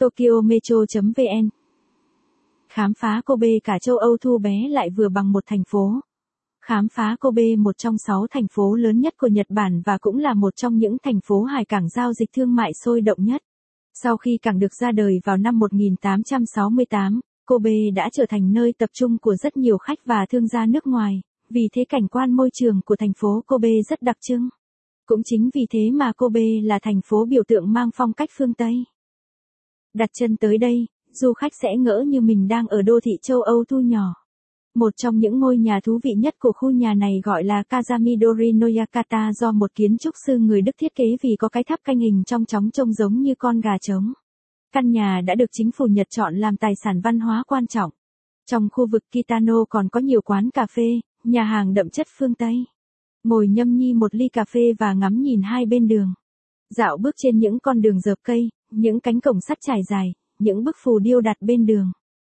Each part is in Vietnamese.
Tokyo Metro.vn Khám phá Kobe cả châu Âu thu bé lại vừa bằng một thành phố. Khám phá Kobe một trong sáu thành phố lớn nhất của Nhật Bản và cũng là một trong những thành phố hải cảng giao dịch thương mại sôi động nhất. Sau khi cảng được ra đời vào năm 1868, Kobe đã trở thành nơi tập trung của rất nhiều khách và thương gia nước ngoài, vì thế cảnh quan môi trường của thành phố Kobe rất đặc trưng. Cũng chính vì thế mà Kobe là thành phố biểu tượng mang phong cách phương Tây. Đặt chân tới đây, du khách sẽ ngỡ như mình đang ở đô thị châu Âu thu nhỏ. Một trong những ngôi nhà thú vị nhất của khu nhà này gọi là Kazamidori Noyakata do một kiến trúc sư người Đức thiết kế vì có cái tháp canh hình trong chóng trông giống như con gà trống. Căn nhà đã được chính phủ Nhật chọn làm tài sản văn hóa quan trọng. Trong khu vực Kitano còn có nhiều quán cà phê, nhà hàng đậm chất phương Tây. Ngồi nhâm nhi một ly cà phê và ngắm nhìn hai bên đường. Dạo bước trên những con đường dợp cây, những cánh cổng sắt trải dài, những bức phù điêu đặt bên đường.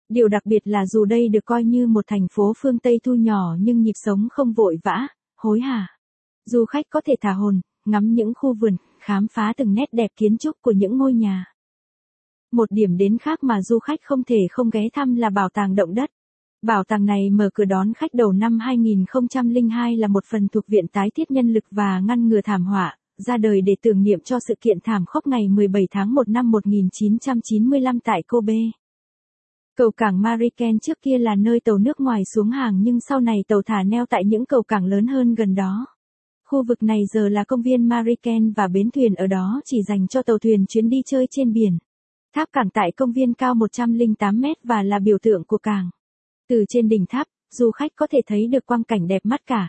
Điều đặc biệt là dù đây được coi như một thành phố phương Tây thu nhỏ nhưng nhịp sống không vội vã, hối hả. Du khách có thể thả hồn, ngắm những khu vườn, khám phá từng nét đẹp kiến trúc của những ngôi nhà. Một điểm đến khác mà du khách không thể không ghé thăm là bảo tàng động đất. Bảo tàng này mở cửa đón khách đầu năm 2002 là một phần thuộc Viện Tái thiết Nhân lực và Ngăn ngừa thảm họa, ra đời để tưởng niệm cho sự kiện thảm khốc ngày 17 tháng 1 năm 1995 tại Kobe. Cầu cảng Mariken trước kia là nơi tàu nước ngoài xuống hàng nhưng sau này tàu thả neo tại những cầu cảng lớn hơn gần đó. Khu vực này giờ là công viên Mariken và bến thuyền ở đó chỉ dành cho tàu thuyền chuyến đi chơi trên biển. Tháp cảng tại công viên cao 108 mét và là biểu tượng của cảng. Từ trên đỉnh tháp, du khách có thể thấy được quang cảnh đẹp mắt cả.